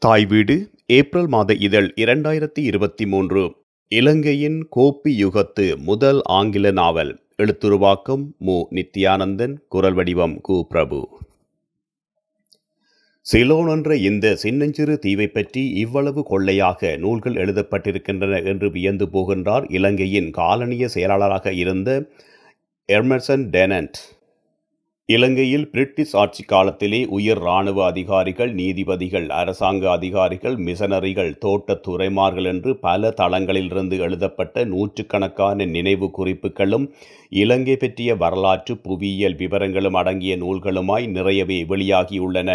தாய் வீடு ஏப்ரல் மாத இதழ் இரண்டாயிரத்தி இருபத்தி மூன்று. இலங்கையின் கோப்பி யுகத்து முதல் ஆங்கில நாவல். எழுத்துருவாக்கம் மு. நித்யானந்தன் குரல் வடிவம் கு. பிரபு. சிலோன் என்ற இந்த சின்னஞ்சிறு தீவை பற்றி இவ்வளவு கொள்ளையாக நூல்கள் எழுதப்பட்டிருக்கின்றன என்று வியந்து போகின்றார் இலங்கையின் காலனிய செயலாளராக இருந்த எர்மர்சன் டெனன்ட். இலங்கையில் பிரிட்டிஷ் ஆட்சி காலத்திலே உயர் இராணுவ அதிகாரிகள் நீதிபதிகள் அரசாங்க அதிகாரிகள் மிஷனரிகள் தோட்டத் துறைமார்கள் என்று பல தளங்களிலிருந்து எழுதப்பட்ட நூற்றுக்கணக்கான நினைவு குறிப்புகளும் இலங்கை பற்றிய வரலாற்று புவியியல் விவரங்களும் அடங்கிய நூல்களுமாய் நிறையவே வெளியாகியுள்ளன.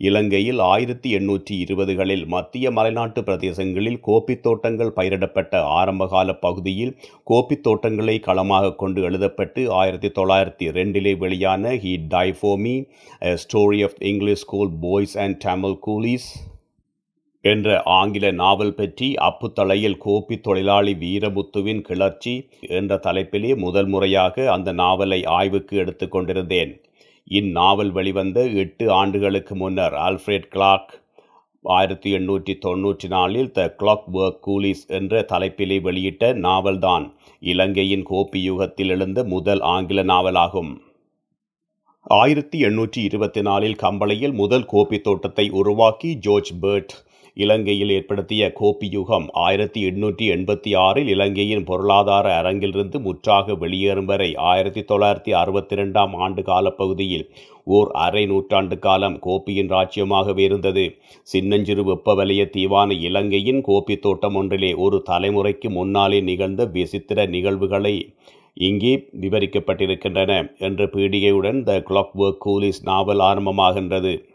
இலங்கையில் ஆயிரத்தி எண்ணூற்றி இருபதுகளில் மத்திய மலைநாட்டு பிரதேசங்களில் கோப்பித் தோட்டங்கள் பயிரிடப்பட்ட ஆரம்பகால பகுதியில் கோப்பித் தோட்டங்களை களமாக கொண்டு எழுதப்பட்டு ஆயிரத்தி தொள்ளாயிரத்தி ரெண்டிலே வெளியான ஹி டைஃபோமி story of English school boys and Tamil coolies என்ற ஆங்கில நாவல் பற்றி அப்புத்தலையில் கோப்பி தொழிலாளி வீரமுத்துவின் கிளர்ச்சி என்ற தலைப்பிலே முதல் முறையாக அந்த நாவலை ஆய்வுக்கு எடுத்துக்கொண்டிருந்தேன் இந்நாவல் வெளிவந்த எட்டு ஆண்டுகளுக்கு முன்னர் ஆல்ஃபிரட் கிளாக் ஆயிரத்தி எண்ணூற்றி தொன்னூற்றி நாலில் த கிளாக் ஒர்க் கூலிஸ் என்ற தலைப்பிலே வெளியிட்ட நாவல்தான் இலங்கையின் கோப்பி யுகத்தில் எழுந்த முதல் ஆங்கில நாவலாகும். ஆயிரத்தி எண்ணூற்றி இருபத்தி நாலில் கம்பளையில் முதல் கோப்பி தோட்டத்தை உருவாக்கி ஜோர்ஜ் பேர்ட் இலங்கையில் ஏற்படுத்திய கோப்பி யுகம் ஆயிரத்தி எண்ணூற்றி எண்பத்தி ஆறில் இலங்கையின் பொருளாதார அரங்கிலிருந்து முற்றாக வெளியேறும் வரை ஆயிரத்தி தொள்ளாயிரத்தி அறுபத்தி ரெண்டாம் ஆண்டு காலப்பகுதியில் ஓர் அரை நூற்றாண்டு காலம் கோப்பியின் ராஜ்யமாகவே இருந்தது. சின்னஞ்சிறு வெப்ப வலய தீவான இலங்கையின் கோப்பி தோட்டம் ஒன்றிலே ஒரு தலைமுறைக்கு முன்னாலே நிகழ்ந்த விசித்திர நிகழ்வுகளை இங்கே விவரிக்கப்பட்டிருக்கின்றன என்ற பீடிகையுடன் the clockwork coolies novel ஆரம்பமாகின்றது.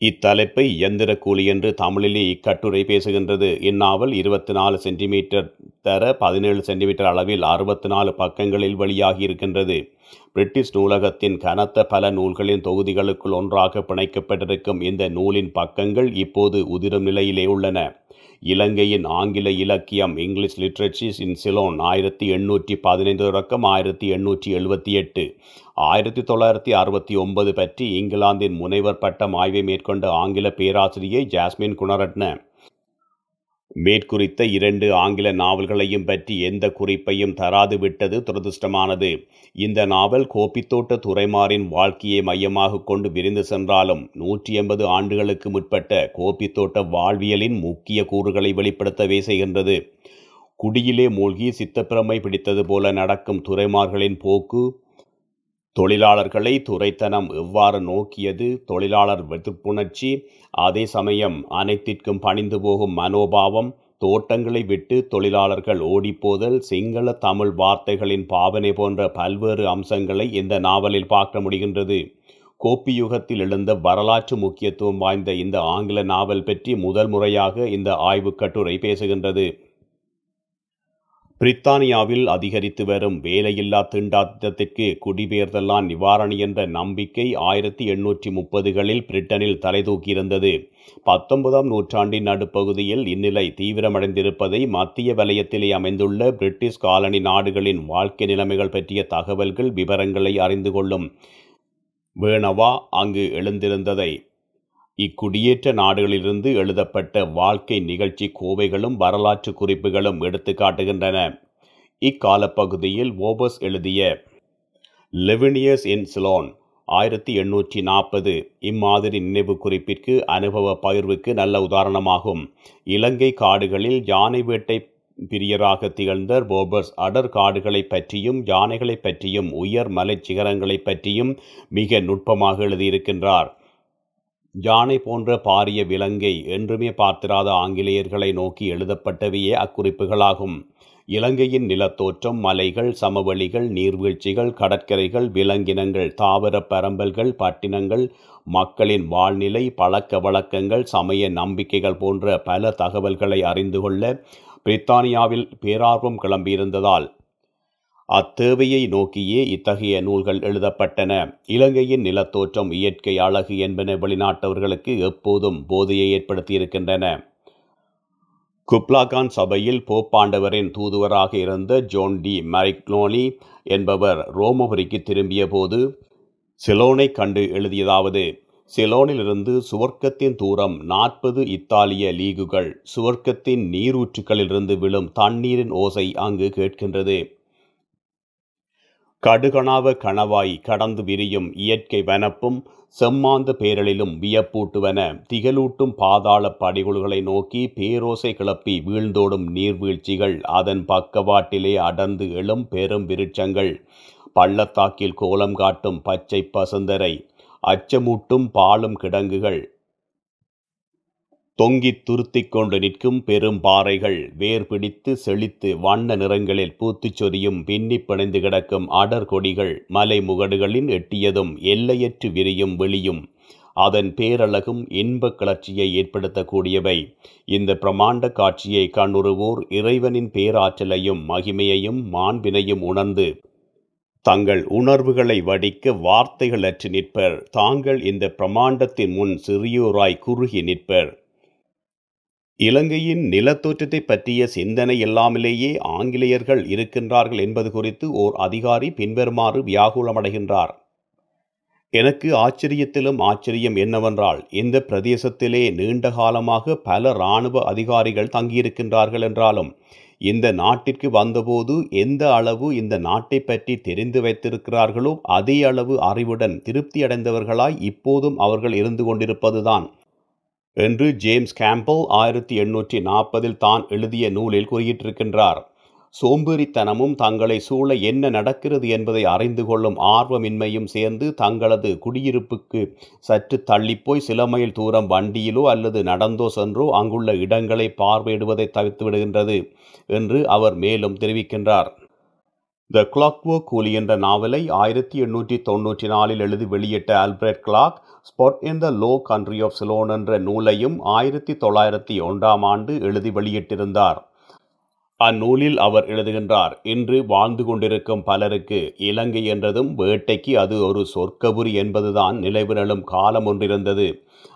இத்தலைப்பை இயந்திர கூலி என்று தமிழிலே இக்கட்டுரை பேசுகின்றது. இந்நாவல் இருபத்தி நாலு சென்டிமீட்டர் தர பதினேழு சென்டிமீட்டர் அளவில் அறுபத்தி நாலு பக்கங்களில் வெளியாகி இருக்கின்றது. பிரிட்டிஷ் நூலகத்தின் கனத்த பல நூல்களின் தொகுதிகளுக்குள் ஒன்றாக பிணைக்கப்பட்டிருக்கும் இந்த நூலின் பக்கங்கள் இப்போது உதிரும் நிலையிலே உள்ளன. இலங்கையின் ஆங்கில இலக்கியம் இங்கிலீஷ் லிட்ரேச்சர்ஸ் இன் சிலோன் ஆயிரத்தி எண்ணூற்றி பதினைந்து தொடக்கம் ஆயிரத்தி எண்ணூற்றி எழுபத்தி எட்டு. ஆயிரத்தி தொள்ளாயிரத்தி அறுபத்தி ஒன்பது பற்றி இங்கிலாந்தின் முனைவர் பட்டம் ஆய்வை மேற்கொண்ட ஆங்கில பேராசிரியை ஜாஸ்மின் குணரட்ன மேற்குறித்த இரண்டு ஆங்கில நாவல்களையும் பற்றி எந்த குறிப்பையும் தராது விட்டது துரதிருஷ்டமானது. இந்த நாவல் கோப்பித்தோட்ட துறைமாரின் வாழ்க்கையை மையமாக கொண்டு விரிந்து சென்றாலும் நூற்றி எண்பது ஆண்டுகளுக்கு முற்பட்ட கோப்பித்தோட்ட வாழ்வியலின் முக்கிய கூறுகளை வெளிப்படுத்தவே செய்கின்றது. குடியிலே மூழ்கி சித்தப்பிரமை பிடித்தது போல நடக்கும் துறைமார்களின் போக்கு தொழிலாளர்களை துரைத்தனம் எவ்வாறு நோக்கியது? தொழிலாளர் வெறுப்புணர்ச்சி அதே சமயம் அனைத்திற்கும் பணிந்து போகும் மனோபாவம் தோட்டங்களை விட்டு தொழிலாளர்கள் ஓடிப்போதல் சிங்கள தமிழ் வார்த்தைகளின் பாவனை போன்ற பல்வேறு அம்சங்களை இந்த நாவலில் பார்க்க முடிகின்றது. கோப்பியுகத்தில் எழுந்த வரலாற்று முக்கியத்துவம் வாய்ந்த இந்த ஆங்கில நாவல் பற்றி முதல் முறையாக இந்த ஆய்வுக் கட்டுரை பேசுகின்றது. பிரித்தானியாவில் அதிகரித்து வரும் வேலையில்லா திண்டாட்டத்திற்கு குடிபெயர்தலான் நிவாரணி என்ற நம்பிக்கை ஆயிரத்தி எண்ணூற்றி முப்பதுகளில் பிரிட்டனில் தலைதூக்கியிருந்தது. பத்தொன்பதாம் நூற்றாண்டின் நடுப்பகுதியில் இந்நிலை தீவிரமடைந்திருப்பதை மத்திய வலயத்திலே அமைந்துள்ள பிரிட்டிஷ் காலனி நாடுகளின் வாழ்க்கை நிலைமைகள் பற்றிய தகவல்கள் விவரங்களை அறிந்து கொள்ளும். வேணவா அங்கு எழுந்திருந்ததை இக்குடியேற்ற நாடுகளிலிருந்து எழுதப்பட்ட வாழ்க்கை நிகழ்ச்சி கோவைகளும் வரலாற்று குறிப்புகளும் எடுத்து காட்டுகின்றன. இக்காலப்பகுதியில் ஓபஸ் எழுதிய லெவினியஸ் இன் சிலோன் ஆயிரத்தி எண்ணூற்றி நாற்பது இம்மாதிரி நினைவு குறிப்பிற்கு அனுபவ பகிர்வுக்கு நல்ல உதாரணமாகும். இலங்கை காடுகளில் யானை வேட்டை பிரியராக திகழ்ந்த போபர்ஸ் அடர் காடுகளை பற்றியும் யானைகளை பற்றியும் உயர் மலை சிகரங்களை பற்றியும் மிக நுட்பமாக எழுதியிருக்கின்றார். யானை போன்ற பாரிய விலங்கை என்றுமே பார்த்திராத ஆங்கிலேயர்களை நோக்கி எழுதப்பட்டவையே அக்குறிப்புகளாகும். இலங்கையின் நிலத்தோற்றம் மலைகள் சமவெளிகள் நீர்வீழ்ச்சிகள் கடற்கரைகள் விலங்கினங்கள் தாவர பரம்பல்கள் பட்டினங்கள் மக்களின் வாழ்நிலை பழக்க வழக்கங்கள் சமய நம்பிக்கைகள் போன்ற பல தகவல்களை அறிந்து கொள்ள பிரித்தானியாவில் பேரார்வம் கிளம்பியிருந்ததால் அத்தேவையை நோக்கியே இத்தகைய நூல்கள் எழுதப்பட்டன. இலங்கையின் நிலத்தோற்றம் இயற்கை அழகு என்பன வெளிநாட்டவர்களுக்கு எப்போதும் போதையை ஏற்படுத்தியிருக்கின்றன. குப்லாகான் சபையில் போப்பாண்டவரின் தூதுவராக இருந்த ஜோன் டி மரிக்னோலி என்பவர் ரோமபுரிக்கு திரும்பிய போது சிலோனை கண்டு எழுதியதாவது சிலோனிலிருந்து சுவர்க்கத்தின் தூரம் நாற்பது இத்தாலிய லீகுகள் சுவர்க்கத்தின் நீரூற்றுகளிலிருந்து விழும் தண்ணீரின் ஓசை அங்கு கேட்கின்றது. கடுகணாவ கணவாய் கடந்து விரியும் இயற்கை வனப்பும் செம்மாந்த பேரலிலும் வியப்பூட்டுவன திகழூட்டும் பாதாள படிகுள்களை நோக்கி பேரோசை கிளப்பி வீழ்ந்தோடும் நீர்வீழ்ச்சிகள் அதன் பக்கவாட்டிலே அடர்ந்து எழும் பெரும் விருட்சங்கள். பள்ளத்தாக்கில் கோலம் காட்டும் பச்சை பசுந்தரை அச்சமூட்டும் பாலும் கிடங்குகள் தொங்கித் துருத்திக் கொண்டு நிற்கும் பெரும் பாறைகள் வேர் பிடித்து செழித்து வண்ண நிறங்களில் பூத்துச் சொரியும் பின்னிப் பிணைந்து கிடக்கும் அடர் கொடிகள் மலை முகடுகளின் எட்டியதும் எல்லையற்று விரியும் வெளியும். அதன் பேரழகும் இன்பக் கிளர்ச்சியை ஏற்படுத்தக்கூடியவை. இந்த பிரமாண்ட காட்சியை கண்ணுறுவோர் இறைவனின் பேராற்றலையும் மகிமையையும் மாண்பினையும் உணர்ந்து தங்கள் உணர்வுகளை வடிக்க வார்த்தைகளற்று நிற்பர். தாங்கள் இந்த பிரமாண்டத்தின் முன் சிறியோராய் குறுகி நிற்பர். இலங்கையின் நிலத்தோற்றத்தை பற்றிய சிந்தனை இல்லாமலேயே ஆங்கிலேயர்கள் இருக்கின்றார்கள் என்பது குறித்து ஓர் அதிகாரி பின்வருமாறு வியாகுலமடைகின்றார். எனக்கு ஆச்சரியத்திலும் ஆச்சரியம் என்னவென்றால் இந்த பிரதேசத்திலே நீண்ட காலமாக பல இராணுவ அதிகாரிகள் தங்கியிருக்கின்றார்கள் என்றாலும் இந்த நாட்டிற்கு வந்தபோது எந்த அளவு இந்த நாட்டை பற்றி தெரிந்து வைத்திருக்கிறார்களோ அதே அளவு அறிவுடன் திருப்தி அடைந்தவர்களாய் இப்போதும் அவர்கள் இருந்து கொண்டிருப்பதுதான். என்று ஜேம்ஸ் கேம்பல் ஆயிரத்தி எண்ணூற்றி நாற்பதில் தான் எழுதிய நூலில் குறியிட்டிருக்கின்றார். சோம்பேறித்தனமும் தங்களை சூழ என்ன நடக்கிறது என்பதை அறிந்து கொள்ளும் ஆர்வமின்மையும் சேர்ந்து தங்களது குடியிருப்புக்கு சற்று தள்ளிப்போய் சில மைல் தூரம் வண்டியிலோ அல்லது நடந்தோ சென்றோ அங்குள்ள இடங்களை பார்வையிடுவதை தவிர்த்து விடுகின்றது என்று அவர் மேலும் தெரிவிக்கின்றார். த கிளாக்வோ கூலி என்ற நாவலை ஆயிரத்தி எண்ணூற்றி தொன்னூற்றி நாலில் எழுதி வெளியிட்ட Albert Clark spot in the low country of Ceylon என்ற நூலையும் ஆயிரத்தி தொள்ளாயிரத்தி ஒன்றாம் ஆண்டு எழுதி வெளியிட்டிருந்தார். அந்நூலில் அவர் எழுதுகின்றார் இன்று வாழ்ந்து கொண்டிருக்கும் பலருக்கு இலங்கை என்றதும் வேட்டைக்கு அது ஒரு சொர்க்கபுரி என்பதுதான் நிலைவிரலும் காலம் ஒன்றிருந்தது.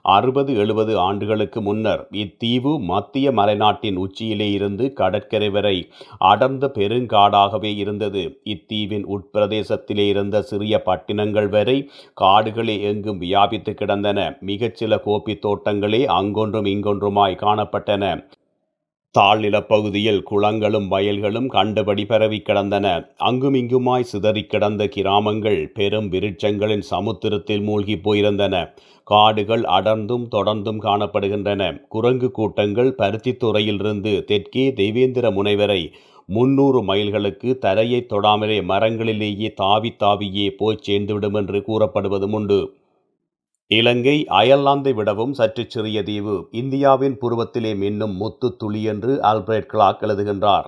அறுபது எழுபது ஆண்டுகளுக்கு முன்னர் இத்தீவு மத்திய மலைநாட்டின் உச்சியிலே இருந்து கடற்கரை வரை அடர்ந்த பெருங்காடாகவே இருந்தது. இத்தீவின் உட்பிரதேசத்திலே இருந்த சிறிய பட்டினங்கள் வரை காடுகளே எங்கும் வியாபித்து கிடந்தன. மிகச்சில கோப்பி தோட்டங்களே அங்கொன்றும் இங்கொன்றுமாய் காணப்பட்டன. தாழ்நிலப்பகுதியில் குளங்களும் வயல்களும் கண்டபடி பரவி கிடந்தன. அங்குமிங்குமாய் சிதறி கிடந்த கிராமங்கள் பெரும் விருட்சங்களின் சமுத்திரத்தில் மூழ்கி போயிருந்தன. காடுகள் அடர்ந்தும் தொடர்ந்தும் காணப்படுகின்றன. குரங்கு கூட்டங்கள் பருத்தித்துறையிலிருந்து தெற்கே தேவேந்திர முனைவரை முன்னூறு மைல்களுக்கு தரையை தொடாமலே மரங்களிலேயே தாவி தாவியே போய் சேர்ந்துவிடும் என்று கூறப்படுவதும் உண்டு. இலங்கை அயர்லாந்தை விடவும் சற்று சிறிய தீவு. இந்தியாவின் புருவத்திலே மின்னும் முத்து துளி என்று Alfred Clark எழுதுகின்றார்.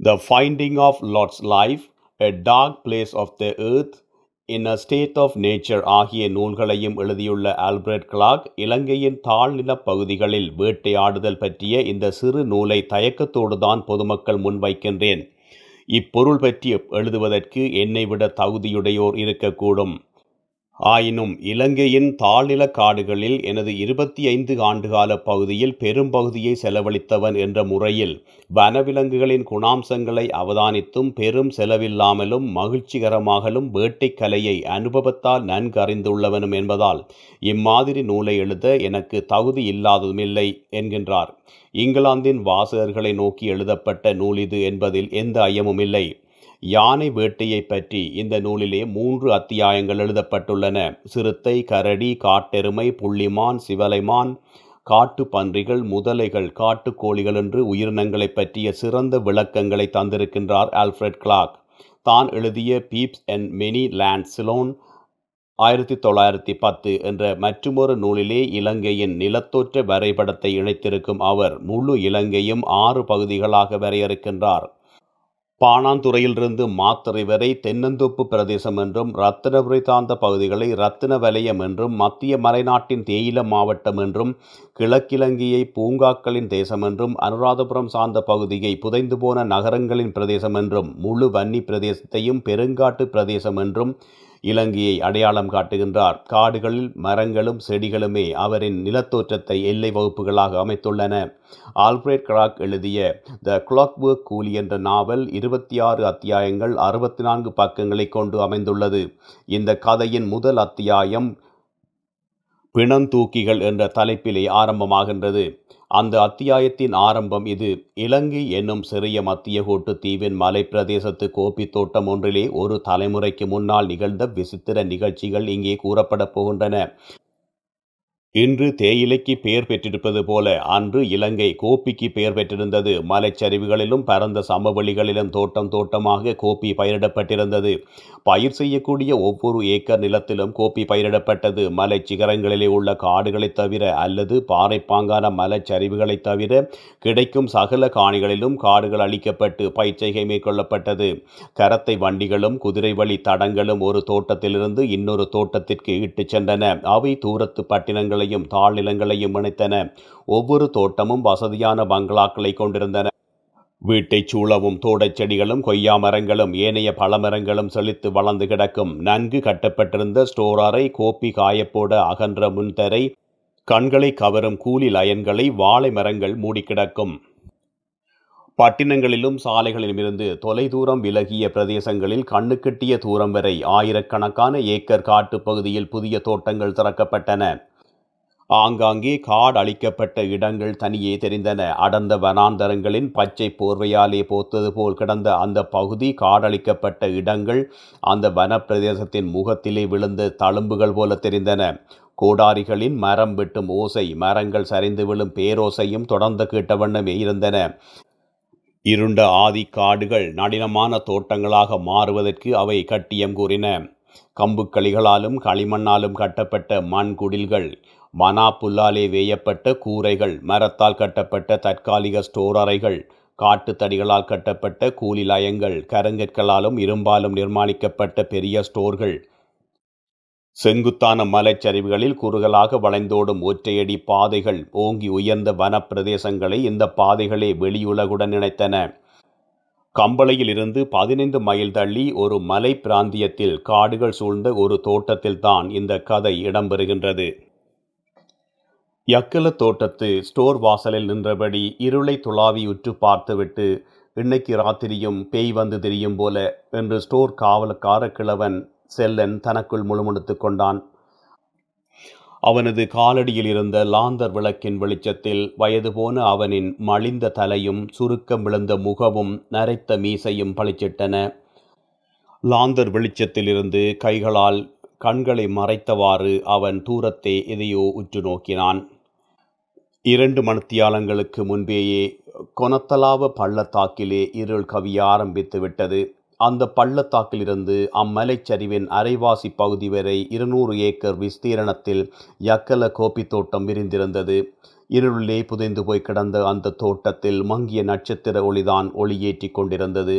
The finding of lots life a dark place of the earth in a state of nature ஆகிய நூல்களையும் எழுதியுள்ள ஆல்பிரட் கிளாக் இலங்கையின் தாழ்நிலப் பகுதிகளில் வேட்டையாடுதல் பற்றிய இந்த சிறு நூலை தயக்கத்தோடு தான் பொதுமக்கள் முன்வைக்கின்றேன். இப்பொருள் பற்றி எழுதுவதற்கு என்னை விட தகுதியுடையோர் இருக்கக்கூடும். ஆயினும் இலங்கையின் தாழ்நில காடுகளில் எனது இருபத்தி ஐந்து ஆண்டுகால பகுதியில் பெரும்பகுதியை செலவழித்தவன் என்ற முறையில் வனவிலங்குகளின் குணாம்சங்களை அவதானித்தும் பெரும் செலவில்லாமலும் மகிழ்ச்சிகரமாகலும் வேட்டைக்கலையை அனுபவத்தால் நன்கறிந்துள்ளவனும் என்பதால் இம்மாதிரி நூலை எழுத எனக்கு தகுதி இல்லாததுமில்லை என்கின்றார். இங்கிலாந்தின் வாசகர்களை நோக்கி எழுதப்பட்ட நூல் இது என்பதில் எந்த ஐயமும் இல்லை. யானை வேட்டையை பற்றி இந்த நூலிலே மூன்று அத்தியாயங்கள் எழுதப்பட்டுள்ளன. சிறுத்தை கரடி காட்டெருமை புள்ளிமான் சிவலைமான் காட்டு பன்றிகள் முதலைகள் காட்டுக்கோழிகள் என்று உயிரினங்களை பற்றிய சிறந்த விளக்கங்களை தந்திருக்கின்றார் ஆல்ஃபிரட் கிளாக். தான் எழுதிய peeps and many land Ceylon ஆயிரத்தி தொள்ளாயிரத்தி பத்து என்ற மற்றுமொரு நூலிலே இலங்கையின் நிலத்தோற்ற வரைபடத்தை இணைத்திருக்கும் அவர் முழு இலங்கையும் ஆறு பகுதிகளாக வரையறுக்கின்றார். பாணாந்துறையிலிருந்து மாத்தறை வரை தென்னந்தோப்பு பிரதேசம் என்றும் ரத்தினபுரி சார்ந்த பகுதிகளை ரத்தின வலயம் என்றும் மத்திய மலைநாட்டின் தேயில மாவட்டம் என்றும் கிழக்கிழங்கியை பூங்காக்களின் தேசம் என்றும் அனுராதபுரம் சார்ந்த பகுதியை புதைந்து போன நகரங்களின் பிரதேசம் என்றும் முழு வன்னி பிரதேசத்தையும் பெருங்காட்டு பிரதேசம் என்றும் இலங்கையை அடையாளம் காட்டுகின்றார். காடுகளில் மரங்களும் செடிகளுமே அவரின் நிலத்தோற்றத்தை எல்லை வகுப்புகளாக அமைத்துள்ளன. ஆல்பிரேட் கிராக் எழுதிய த கிளாக்வர்க் கூலி என்ற நாவல் இருபத்தி ஆறு அத்தியாயங்கள் அறுபத்தி நான்கு பக்கங்களை கொண்டு அமைந்துள்ளது. இந்த கதையின் முதல் அத்தியாயம் பிணந்தூக்கிகள் என்ற தலைப்பிலே ஆரம்பமாகின்றது. அந்த அத்தியாயத்தின் ஆரம்பம் இது. இலங்கை என்னும் சிறிய மத்திய கோட்டு தீவின் மலைப்பிரதேசத்து கோப்பி தோட்டம் ஒன்றிலே ஒரு தலைமுறைக்கு முன்னால் நிகழ்ந்த விசித்திர நிகழ்ச்சிகள் இங்கே கூறப்படப் போகின்றன. இன்று தேயிலைக்கு பெயர் பெற்றிருப்பது போல அன்று இலங்கை கோப்பிக்கு பெயர் பெற்றிருந்தது. மலைச்சரிவுகளிலும் பரந்த சமவெளிகளிலும் தோட்டம் தோட்டமாக கோப்பி பயிரிடப்பட்டிருந்தது. பயிர் செய்யக்கூடிய ஒவ்வொரு ஏக்கர் நிலத்திலும் கோப்பி பயிரிடப்பட்டது. மலை சிகரங்களிலே உள்ள காடுகளைத் தவிர அல்லது பாறைப்பாங்கான மலைச்சரிவுகளைத் தவிர கிடைக்கும் சகல காணிகளிலும் காடுகள் அழிக்கப்பட்டு பயிற்சிகை மேற்கொள்ளப்பட்டது. கரத்தை வண்டிகளும் குதிரை வழி தடங்களும் ஒரு தோட்டத்திலிருந்து இன்னொரு தோட்டத்திற்கு இட்டுச் சென்றன. அவை தூரத்து பட்டினங்கள் நிலங்களையும் தாழ் நிலங்களையும் இணைத்தன. ஒவ்வொரு தோட்டமும் வசதியான பங்களாக்களை கொண்டிருந்தன. வீட்டைச் சூழவும் தோடைச் செடிகளும் கொய்யா மரங்களும் ஏனைய பழமரங்களும் செழித்து வளர்ந்து கிடக்கும். நன்கு கட்டப்பட்டிருந்த ஸ்டோராரை கோப்பி காயப்போட அகன்ற முன்தரை கண்களை கவரும் கூலி லயன்களை வாழை மரங்கள் மூடி கிடக்கும். பட்டினங்களிலும் சாலைகளிலும் இருந்து தொலைதூரம் விலகிய பிரதேசங்களில் கண்ணுக்கெட்டிய தூரம் வரை ஆயிரக்கணக்கான ஏக்கர் காட்டுப் பகுதியில் புதிய தோட்டங்கள் திறக்கப்பட்டன. ஆங்காங்கே காடு அளிக்கப்பட்ட இடங்கள் தனியே தெரிந்தன. அடர்ந்த வனாந்தரங்களின் பச்சை போர்வையாலே போத்தது போல் கிடந்த அந்த பகுதி காடழிக்கப்பட்ட இடங்கள் அந்த வனப்பிரதேசத்தின் முகத்திலே விழுந்த தழும்புகள் போல தெரிந்தன. கோடாரிகளின் மரம் வெட்டும் ஓசை மரங்கள் சரிந்து விழும் பேரோசையும் தொடர்ந்து கேட்ட வண்ணமே இருந்தன. இருண்ட ஆதி காடுகள் நடினமான தோட்டங்களாக மாறுவதற்கு அவை கட்டியம் கூறின. கம்புக்களிகளாலும் களிமண்ணாலும் கட்டப்பட்ட மண் குடில்கள் மனா புல்லாலே வேயப்பட்ட கூரைகள் மரத்தால் கட்டப்பட்ட தற்காலிக ஸ்டோர் அறைகள் காட்டுத்தடிகளால் கட்டப்பட்ட கூலி லயங்கள் கருங்கற்களாலும் இரும்பாலும் நிர்மாணிக்கப்பட்ட பெரிய ஸ்டோர்கள். செங்குத்தான மலைச்சரிவுகளில் குறுகலாக வளைந்தோடும் ஒற்றையடி பாதைகள் ஓங்கி உயர்ந்த வனப்பிரதேசங்களை இந்த பாதைகளே வெளியுலகுடன் இணைத்தன. கம்பளையில் இருந்து பதினைந்து மைல் தள்ளி ஒரு மலை பிராந்தியத்தில் காடுகள் சூழ்ந்த ஒரு தோட்டத்தில்தான் இந்த கதை இடம்பெறுகின்றது. யக்கல தோட்டத்து ஸ்டோர் வாசலில் நின்றபடி இருளை துளாவி உற்று பார்த்துவிட்டு இன்னைக்கு ராத்திரியும் பேய் வந்து தெரியும் போல என்று ஸ்டோர் காவலக்கார கிழவன் செல்லன் தனக்குள் முழுமுடுத்து கொண்டான். அவனது காலடியில் இருந்த லாந்தர் விளக்கின் வெளிச்சத்தில் வயது போன அவனின் மலிந்த தலையும் சுருக்கம் விழுந்த முகமும் நரைத்த மீசையும் பளிச்சிட்டன. லாந்தர் வெளிச்சத்திலிருந்து கைகளால் கண்களை மறைத்தவாறு அவன் தூரத்தை எதையோ உற்று நோக்கினான். இரண்டு மணித்தியாலங்களுக்கு முன்பேயே கொனத்தலாவ பள்ளத்தாக்கிலே இருள் கவிய ஆரம்பித்து விட்டது. அந்த பள்ளத்தாக்கிலிருந்து அம்மலைச்சரிவின் அரைவாசி பகுதி வரை இருநூறு ஏக்கர் விஸ்தீரணத்தில் யக்கல கோப்பி தோட்டம் விரிந்திருந்தது. இருளிலே புதைந்து போய் கிடந்த அந்த தோட்டத்தில் மங்கிய நட்சத்திர ஒளிதான் ஒளியேற்றி கொண்டிருந்தது.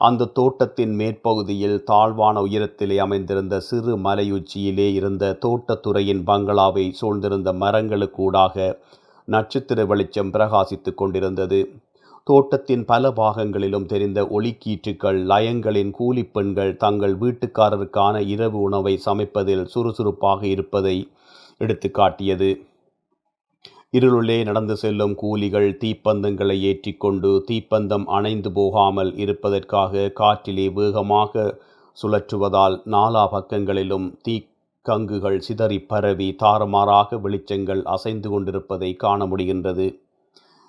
அந்த தோட்டத்தின் மேற்பகுதியில் தாழ்வான உயரத்திலே அமைந்திருந்த சிறு மலையுச்சியிலே இருந்த தோட்டத்துறையின் பங்களாவை சூழ்ந்திருந்த மரங்களுக்கூடாக நட்சத்திர வெளிச்சம் பிரகாசித்துக் கொண்டிருந்தது. தோட்டத்தின் பல பாகங்களிலும் தெரிந்த ஒளிக்கீற்றுக்கள் லயங்களின் கூலிப்பெண்கள் தங்கள் வீட்டுக்காரருக்கான இரவு உணவை சமைப்பதில் சுறுசுறுப்பாக இருப்பதை எடுத்து காட்டியது. இருளுள்ளே நடந்து செல்லும் கூலிகள் தீப்பந்தங்களை ஏற்றிக்கொண்டு தீப்பந்தம் அணைந்து போகாமல் இருப்பதற்காக காற்றிலே வேகமாக சுழற்றுவதால் நாலா பக்கங்களிலும் தீ கங்குகள் சிதறி பரவி தாறுமாறாக வெளிச்சங்கள் அசைந்து கொண்டிருப்பதை காண முடிகின்றது.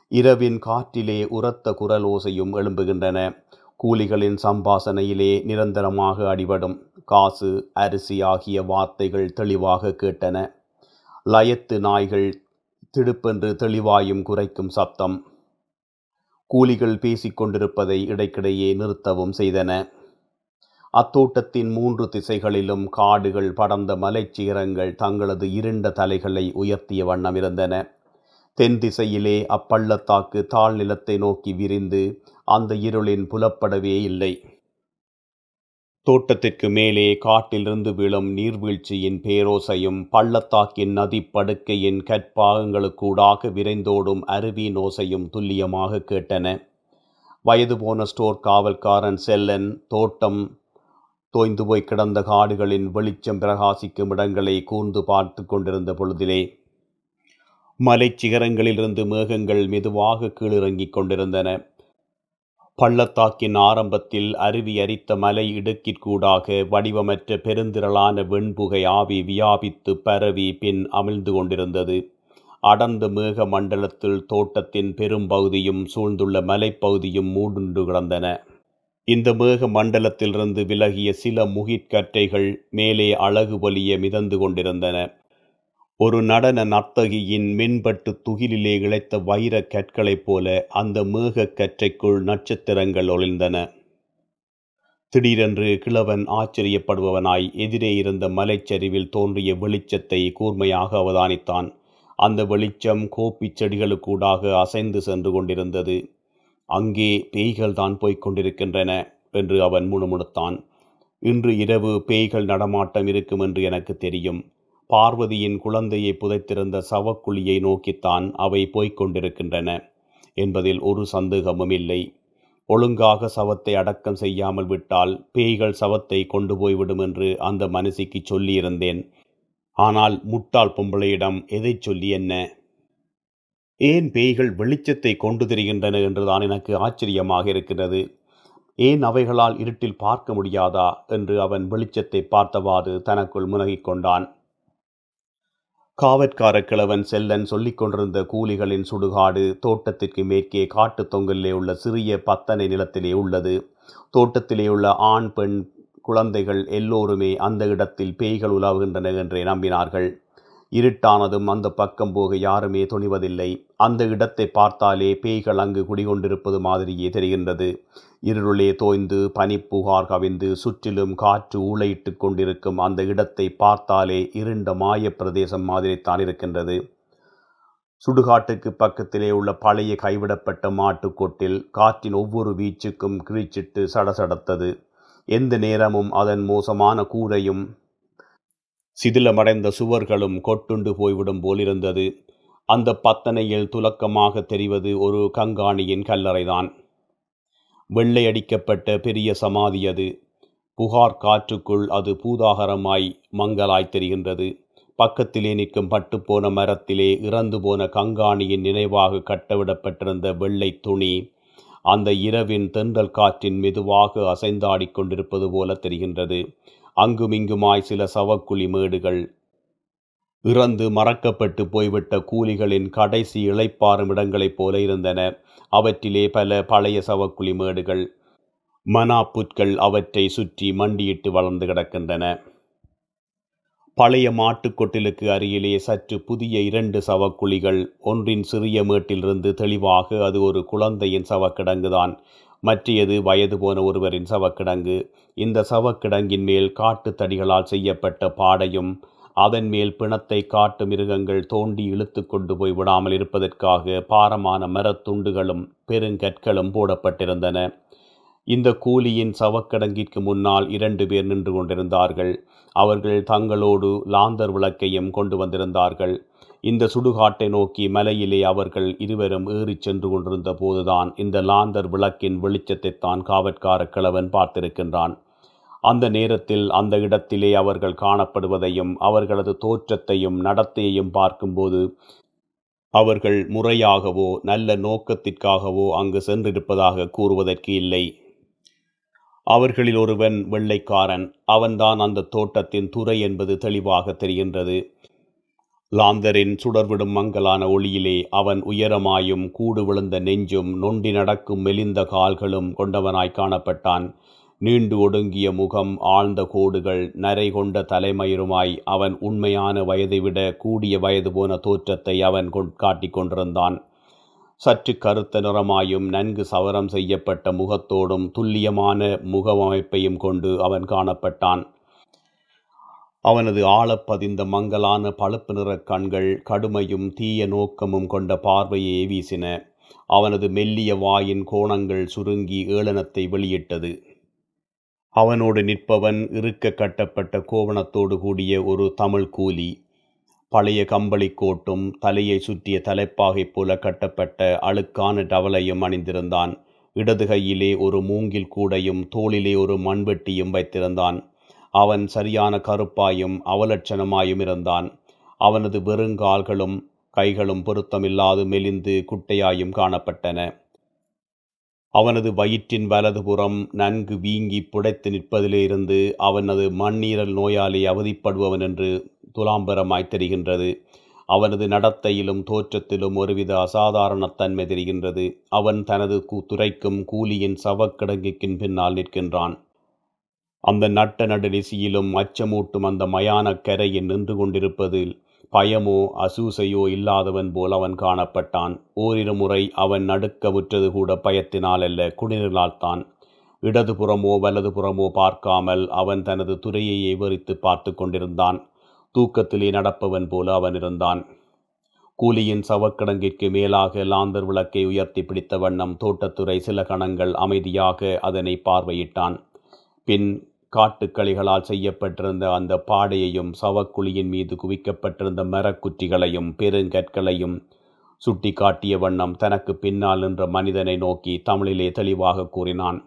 இரவின் காற்றிலே உரத்த குரல் ஓசையும் எழும்புகின்றன. கூலிகளின் சம்பாசனையிலே நிரந்தரமாக அடிபடும். காசு அரிசி ஆகிய வார்த்தைகள் தெளிவாக கேட்டன. லயத்து நாய்கள் திடுப்பென்று தெளிவாயும் குறைக்கும் சப்தம். கூலிகள் பேசிக்கொண்டிருப்பதை இடைக்கிடையே நிறுத்தவும் செய்தன. அத்தோட்டத்தின் மூன்று திசைகளிலும் காடுகள் படர்ந்த மலைச்சிகரங்கள் தங்களது இருண்ட தலைகளை உயர்த்திய வண்ணம் இருந்தன. தென் திசையிலே அப்பள்ளத்தாக்கு தாழ் நிலத்தை நோக்கி விரிந்து அந்த இருளின் புலப்படவே இல்லை. தோட்டத்திற்கு மேலே காட்டிலிருந்து விழும் நீர்வீழ்ச்சியின் பேரோசையும் பள்ளத்தாக்கின் நதிப்படுக்கையின் கற்பாகங்களுக்கூடாக விரைந்தோடும் அருவியின் ஓசையும் துல்லியமாக கேட்டன. வயது போன ஸ்டோர் காவல்காரன் செல்லன் தோட்டம் தோய்ந்து போய் கிடந்த காடுகளின் வெளிச்சம் பிரகாசிக்கும் இடங்களை கூர்ந்து பார்த்து கொண்டிருந்த பொழுதிலே மலைச் சிகரங்களிலிருந்து மேகங்கள் மெதுவாக கீழிறங்கிக் கொண்டிருந்தன. பள்ளத்தாக்கின் ஆரம்பத்தில் அருவி அரித்த மலை இடுக்கிற்கூடாக வடிவமற்ற பெருந்திரளான வெண்புகை ஆவி வியாபித்து பரவி பின் அமிழ்ந்து கொண்டிருந்தது. அடர்ந்த மேக மண்டலத்தில் தோட்டத்தின் பெரும்பகுதியும் சூழ்ந்துள்ள மலைப்பகுதியும் மூடுண்டு கிடந்தன. இந்த மேக மண்டலத்திலிருந்து விலகிய சில முகிற்கற்றைகள் மேலே அழகு வலிய மிதந்து கொண்டிருந்தன. ஒரு நடன நர்த்தகியின் மின்பட்டு துகிலிலே இழைத்த வைரக் கற்களைப் போல அந்த மேகக் கற்றைக்குள் நட்சத்திரங்கள் ஒளிந்தன திடீரென்று கிழவன் ஆச்சரியப்படுபவனாய் எதிரே இருந்த மலைச்சரிவில் தோன்றிய வெளிச்சத்தை கூர்மையாக அவதானித்தான். அந்த வெளிச்சம் கோப்பிச் செடிகளுக்கூடாக அசைந்து சென்று கொண்டிருந்தது. அங்கே பேய்கள் தான் போய்க் கொண்டிருக்கின்றன என்று அவன் முணுமுணுத்தான். இன்று இரவு பேய்கள் நடமாட்டம் இருக்கும் என்று எனக்கு தெரியும். பார்வதியின் குழந்தையை புதைத்திருந்த சவக்குழியை நோக்கித்தான் அவை போய்க் கொண்டிருக்கின்றன என்பதில் ஒரு சந்தேகமும் இல்லை. ஒழுங்காக சவத்தை அடக்கம் செய்யாமல் விட்டால் பேய்கள் சவத்தை கொண்டு போய்விடும் என்று அந்த மனுஷிக்கு சொல்லியிருந்தேன். ஆனால் முட்டாள் பொம்பளையிடம் எதைச் சொல்லி என்ன? ஏன் பேய்கள் வெளிச்சத்தை கொண்டு தெரிகின்றன என்றுதான் எனக்கு ஆச்சரியமாக இருக்கிறது. ஏன் அவைகளால் இருட்டில் பார்க்க முடியாதா என்று அவன் வெளிச்சத்தை பார்த்தவாறு தனக்குள் முனகிக் கொண்டான். காவற்கார கிழவன் செல்லன் சொல்லிக் கொண்டிருந்த கூலிகளின் சுடுகாடு தோட்டத்திற்கு மேற்கே காட்டுத் தொங்கலிலே உள்ள சிறிய பத்தனை நிலத்திலே உள்ளது. தோட்டத்திலே உள்ள ஆண் பெண் குழந்தைகள் எல்லோருமே அந்த இடத்தில் பேய்கள் உலாவுகின்றன என்றே நம்பினார்கள். இருட்டானதும் அந்த பக்கம் போக யாருமே துணிவதில்லை. அந்த இடத்தை பார்த்தாலே பேய்கள் அங்கு குடிகொண்டிருப்பது மாதிரியே தெரிகின்றது. இருளே தோய்ந்து பனிப்புகார் கவிந்து சுற்றிலும் காற்று ஊளையிட்டு கொண்டிருக்கும் அந்த இடத்தை பார்த்தாலே இருண்ட மாய பிரதேசம் மாதிரித்தான் இருக்கின்றது. சுடுகாட்டுக்கு பக்கத்திலே உள்ள பழைய கைவிடப்பட்ட மாட்டுக்கொட்டில் காற்றின் ஒவ்வொரு வீச்சுக்கும் கிழிச்சிட்டு சடசடத்தது. எந்த நேரமும் அதன் மோசமான கூரையும் சிதிலமடைந்த சுவர்களும் கொட்டுண்டு போய்விடும் போலிருந்தது. அந்த பத்தனையில் துலக்கமாக தெரிவது ஒரு கங்காணியின் கல்லறைதான். வெள்ளையடிக்கப்பட்ட பெரிய சமாதி அது புகார் காற்றுக்குள் அது பூதாகரமாய் மங்கலாய் தெரிகின்றது. பக்கத்திலே நிற்கும் பட்டுப்போன மரத்திலே இறந்து போன கங்காணியின் நினைவாக கட்டவிடப்பட்டிருந்த வெள்ளை துணி அந்த இரவின் தென்றல் காற்றின் மெதுவாக அசைந்தாடிக் கொண்டிருப்பது போல தெரிகின்றது. அங்குமிங்குமாய் சில சவக்குழி மேடுகள் இறந்து மறக்கப்பட்டு போய்விட்ட கூலிகளின் கடைசி இளைப்பாறும் இடங்களைப் போல இருந்தன. அவற்றிலே பல பழைய சவக்குழி மேடுகள் மனாப்புற்கள் அவற்றை சுற்றி மண்டியிட்டு வளர்ந்து கிடக்கின்றன. பழைய மாட்டுக்கொட்டிலுக்கு அருகிலே சற்று புதிய இரண்டு சவக்குழிகள் ஒன்றின் சிறிய மேட்டிலிருந்து தெளிவாக அது ஒரு குழந்தையின் சவக்கிடங்குதான். மற்றியது வயது போன ஒருவரின் சவக்கிடங்கு. இந்த சவக்கிடங்கின் மேல் காட்டு தடிகளால் செய்யப்பட்ட பாடையும் அதன் மேல் பிணத்தை காட்டு மிருகங்கள் தோண்டி இழுத்து கொண்டு போய் விடாமல் இருப்பதற்காக பாரமான மரத்துண்டுகளும் பெருங்கற்களும் போடப்பட்டிருந்தன. இந்த கூலியின் சவக்கிடங்கிற்கு முன்னால் இரண்டு பேர் நின்று கொண்டிருந்தார்கள். அவர்கள் தங்களோடு லாந்தர் விளக்கையும் கொண்டு வந்திருந்தார்கள். இந்த சுடுகாட்டை நோக்கி மலையிலே அவர்கள் இருவரும் ஏறிச் சென்று கொண்டிருந்த போதுதான் இந்த லாந்தர் விளக்கின் வெளிச்சத்தைத்தான் காவற்கார கிழவன் பார்த்திருக்கின்றான். அந்த நேரத்தில் அந்த இடத்திலே அவர்கள் காணப்படுவதையும் அவர்களது தோற்றத்தையும் நடத்தையையும் பார்க்கும்போது அவர்கள் முறையாகவோ நல்ல நோக்கத்திற்காகவோ அங்கு சென்றிருப்பதாக கூறுவதற்கு இல்லை. அவர்களில் ஒருவன் வெள்ளைக்காரன். அவன்தான் அந்த தோட்டத்தின் துறை என்பது தெளிவாக தெரிகின்றது. லாந்தரின் சுடர்விடும் மங்கலான ஒளியிலே அவன் உயரமாயும் கூடு விழுந்த நெஞ்சும் நொண்டி நடக்கும் மெலிந்த கால்களும் கொண்டவனாய் காணப்பட்டான். நீண்டு ஒடுங்கிய முகம் ஆழ்ந்த கோடுகள் நரை கொண்ட தலைமயிருமாய் அவன் உண்மையான வயதை விட கூடிய வயது போன தோற்றத்தை அவன் காட்டிக் கொண்டிருந்தான். சற்று கருத்த நிறமாயும் நன்கு சவரம் செய்யப்பட்ட முகத்தோடும் துல்லியமான முகவமைப்பையும் கொண்டு அவன் காணப்பட்டான். அவனது ஆழப்பதிந்த மங்கலான பழுப்பு நிறக் கண்கள் கடுமையும் தீய நோக்கமும் கொண்ட பார்வையை வீசின. அவனது மெல்லிய வாயின் கோணங்கள் சுருங்கி ஏளனத்தை வெளியிட்டது. அவனோடு நிற்பவன் இருக்க கட்டப்பட்ட கோவணத்தோடு கூடிய ஒரு தமிழ் கூலி. பழைய கம்பளி கோட்டும் தலையை சுற்றிய தலைப்பாகை போல கட்டப்பட்ட அழுக்கான டவலையும் அணிந்திருந்தான். இடது கையிலே ஒரு மூங்கில் கூடையும் தோளிலே ஒரு மண்வெட்டியும் வைத்திருந்தான். அவன் சரியான கருப்பாயும் அவலட்சணமாயும் இருந்தான். அவனது வெறுங்கால்களும் கைகளும் பொருத்தமில்லாது மெலிந்து குட்டையாயும் காணப்பட்டன. அவனது வயிற்றின் வலதுபுறம் நன்கு வீங்கி புடைத்து நிற்பதிலே இருந்து அவனது மண்ணீரல் நோயாலே அவதிப்படுபவன் என்று துலாம்பரமாய் தெரிகின்றது. அவனது நடத்தையிலும் தோற்றத்திலும் ஒருவித அசாதாரணத்தன்மை தெரிகின்றது. அவன் தனது கூ துரைக்கும் கூலியின் சவக்கிடங்குக்கின் பின்னால் நிற்கின்றான். அந்த நட்ட நடுநிசியிலும் அச்சமூட்டும் அந்த மயானக் கரையில் நின்று கொண்டிருப்பதில் பயமோ அசூசையோ இல்லாதவன் போல் அவன் காணப்பட்டான். ஓரிரு முறை அவன் நடுக்கவுற்றது கூட பயத்தினால் அல்ல குடிநீரால்தான் இடதுபுறமோ வலதுபுறமோ பார்க்காமல் அவன் தனது துறையையே வெறித்து பார்த்து கொண்டிருந்தான். தூக்கத்திலே நடப்பவன் போல அவன் இருந்தான். கூலியின் சவக்கிடங்கிற்கு மேலாக லாந்தர் விளக்கை உயர்த்தி பிடித்த வண்ணம் தோட்டத்துறை சில கணங்கள் அமைதியாக அதனை பார்வையிட்டான். பின் காட்டுக்களிகளால் செய்யப்பட்டிருந்த அந்த பாடையையும் சவக்குழியின் மீது குவிக்கப்பட்டிருந்த மரக்குற்றிகளையும் பெருங்கற்களையும் சுட்டி காட்டிய வண்ணம் தனக்கு பின்னால் நின்ற மனிதனை நோக்கி தமிழிலே தெளிவாக கூறினான்.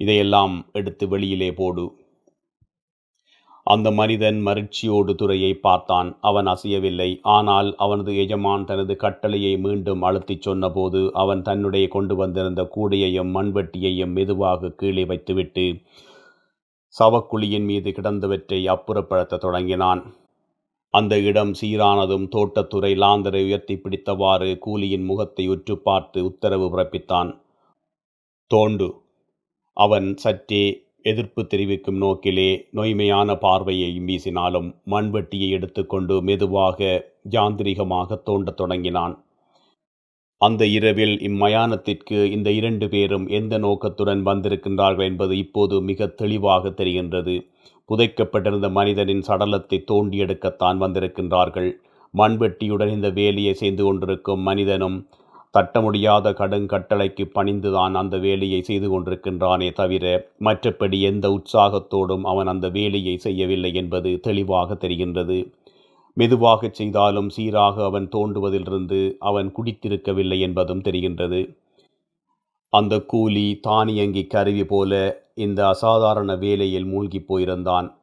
இதையெல்லாம் எடுத்து வெளியிலே போடு. அந்த மனிதன் மகிழ்ச்சியோடு துறையை பார்த்தான். அவன் அசையவில்லை. ஆனால் அவனது எஜமான் தனது கட்டளையை மீண்டும் அழுத்திச் சொன்னபோது அவன் தன்னுடைய கொண்டு வந்திருந்த கூடையையும் மண்வெட்டியையும் மெதுவாக கீழே வைத்துவிட்டு சவக்குழியின் மீது கிடந்தவற்றை அப்புறப்படுத்த தொடங்கினான். அந்த இடம் சீரானதும் தோட்டத்துறை லாந்தரை உயர்த்தி பிடித்தவாறு கூலியின் முகத்தை உற்று பார்த்து உத்தரவு பிறப்பித்தான். தோண்டு. அவன் சற்றே எதிர்ப்பு தெரிவிக்கும் நோக்கிலே நொய்மையான பார்வையை வீசினாலும் மண்வெட்டியை எடுத்துக்கொண்டு மெதுவாக யாந்திரிகமாக தோண்டத் தொடங்கினான். அந்த இரவில் இம்மயானத்திற்கு இந்த இரண்டு பேரும் எந்த நோக்கத்துடன் வந்திருக்கின்றார்கள் என்பது இப்போது மிக தெளிவாக தெரிகின்றது. புதைக்கப்பட்டிருந்த மனிதனின் சடலத்தை தோண்டி எடுக்கத்தான் வந்திருக்கின்றார்கள். மண்வெட்டியுடன் இந்த வேலையை செய்து கொண்டிருக்கும் மனிதனும் தட்ட முடியாத கடுங்கட்டளைக்கு பணிந்துதான் அந்த வேலையை செய்து கொண்டிருக்கின்றானே தவிர மற்றபடி எந்த உற்சாகத்தோடும் அவன் அந்த வேலையை செய்யவில்லை என்பது தெளிவாக தெரிகின்றது. மெதுவாகச் செய்தாலும் சீராக அவன் தோண்டுவதிலிருந்து அவன் குடித்திருக்கவில்லை என்பதும் தெரிகின்றது. அந்த கூலி தானியங்கி கருவி போல இந்த அசாதாரண வேலையில் மூழ்கிப் போயிருந்தான்.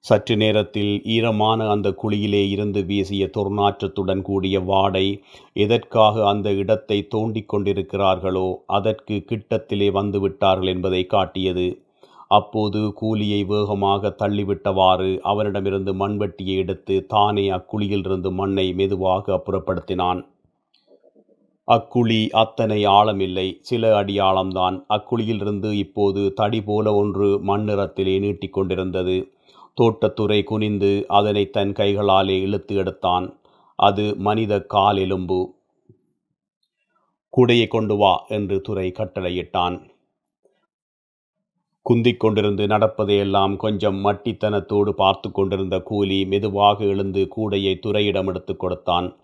சற்று நேரத்தில் ஈரமான அந்த குழியிலே இருந்து வீசிய துர்நாற்றத்துடன் கூடிய வாடை எதற்காக அந்த இடத்தை தோண்டிக் கொண்டிருக்கிறார்களோ அதற்கு கிட்டத்திலே வந்துவிட்டார்கள் என்பதை காட்டியது. அப்போது கூலியை வேகமாக தள்ளிவிட்டவாறு அவனிடமிருந்து மண்வெட்டியை எடுத்து தானே அக்குழியிலிருந்து மண்ணை மெதுவாக அப்புறப்படுத்தினான். அக்குழி அத்தனை ஆழமில்லை சில அடி ஆழம்தான். அக்குழியிலிருந்து இப்போது தடி போல ஒன்று மண்ணிறத்திலே நீட்டிக்கொண்டிருந்தது தோட்டத்துறை குனிந்து அதனை தன் கைகளாலே இழுத்து எடுத்தான். அது மனித கால் எலும்பு. குடையை கொண்டு வா என்று துறை கட்டளையிட்டான். குந்திக் கொண்டிருந்து நடப்பதையெல்லாம் கொஞ்சம் மட்டித்தனத்தோடு பார்த்து கொண்டிருந்த கூலி மெதுவாக எழுந்து கூடையை துறையிடம் எடுத்துக் கொடுத்தான்.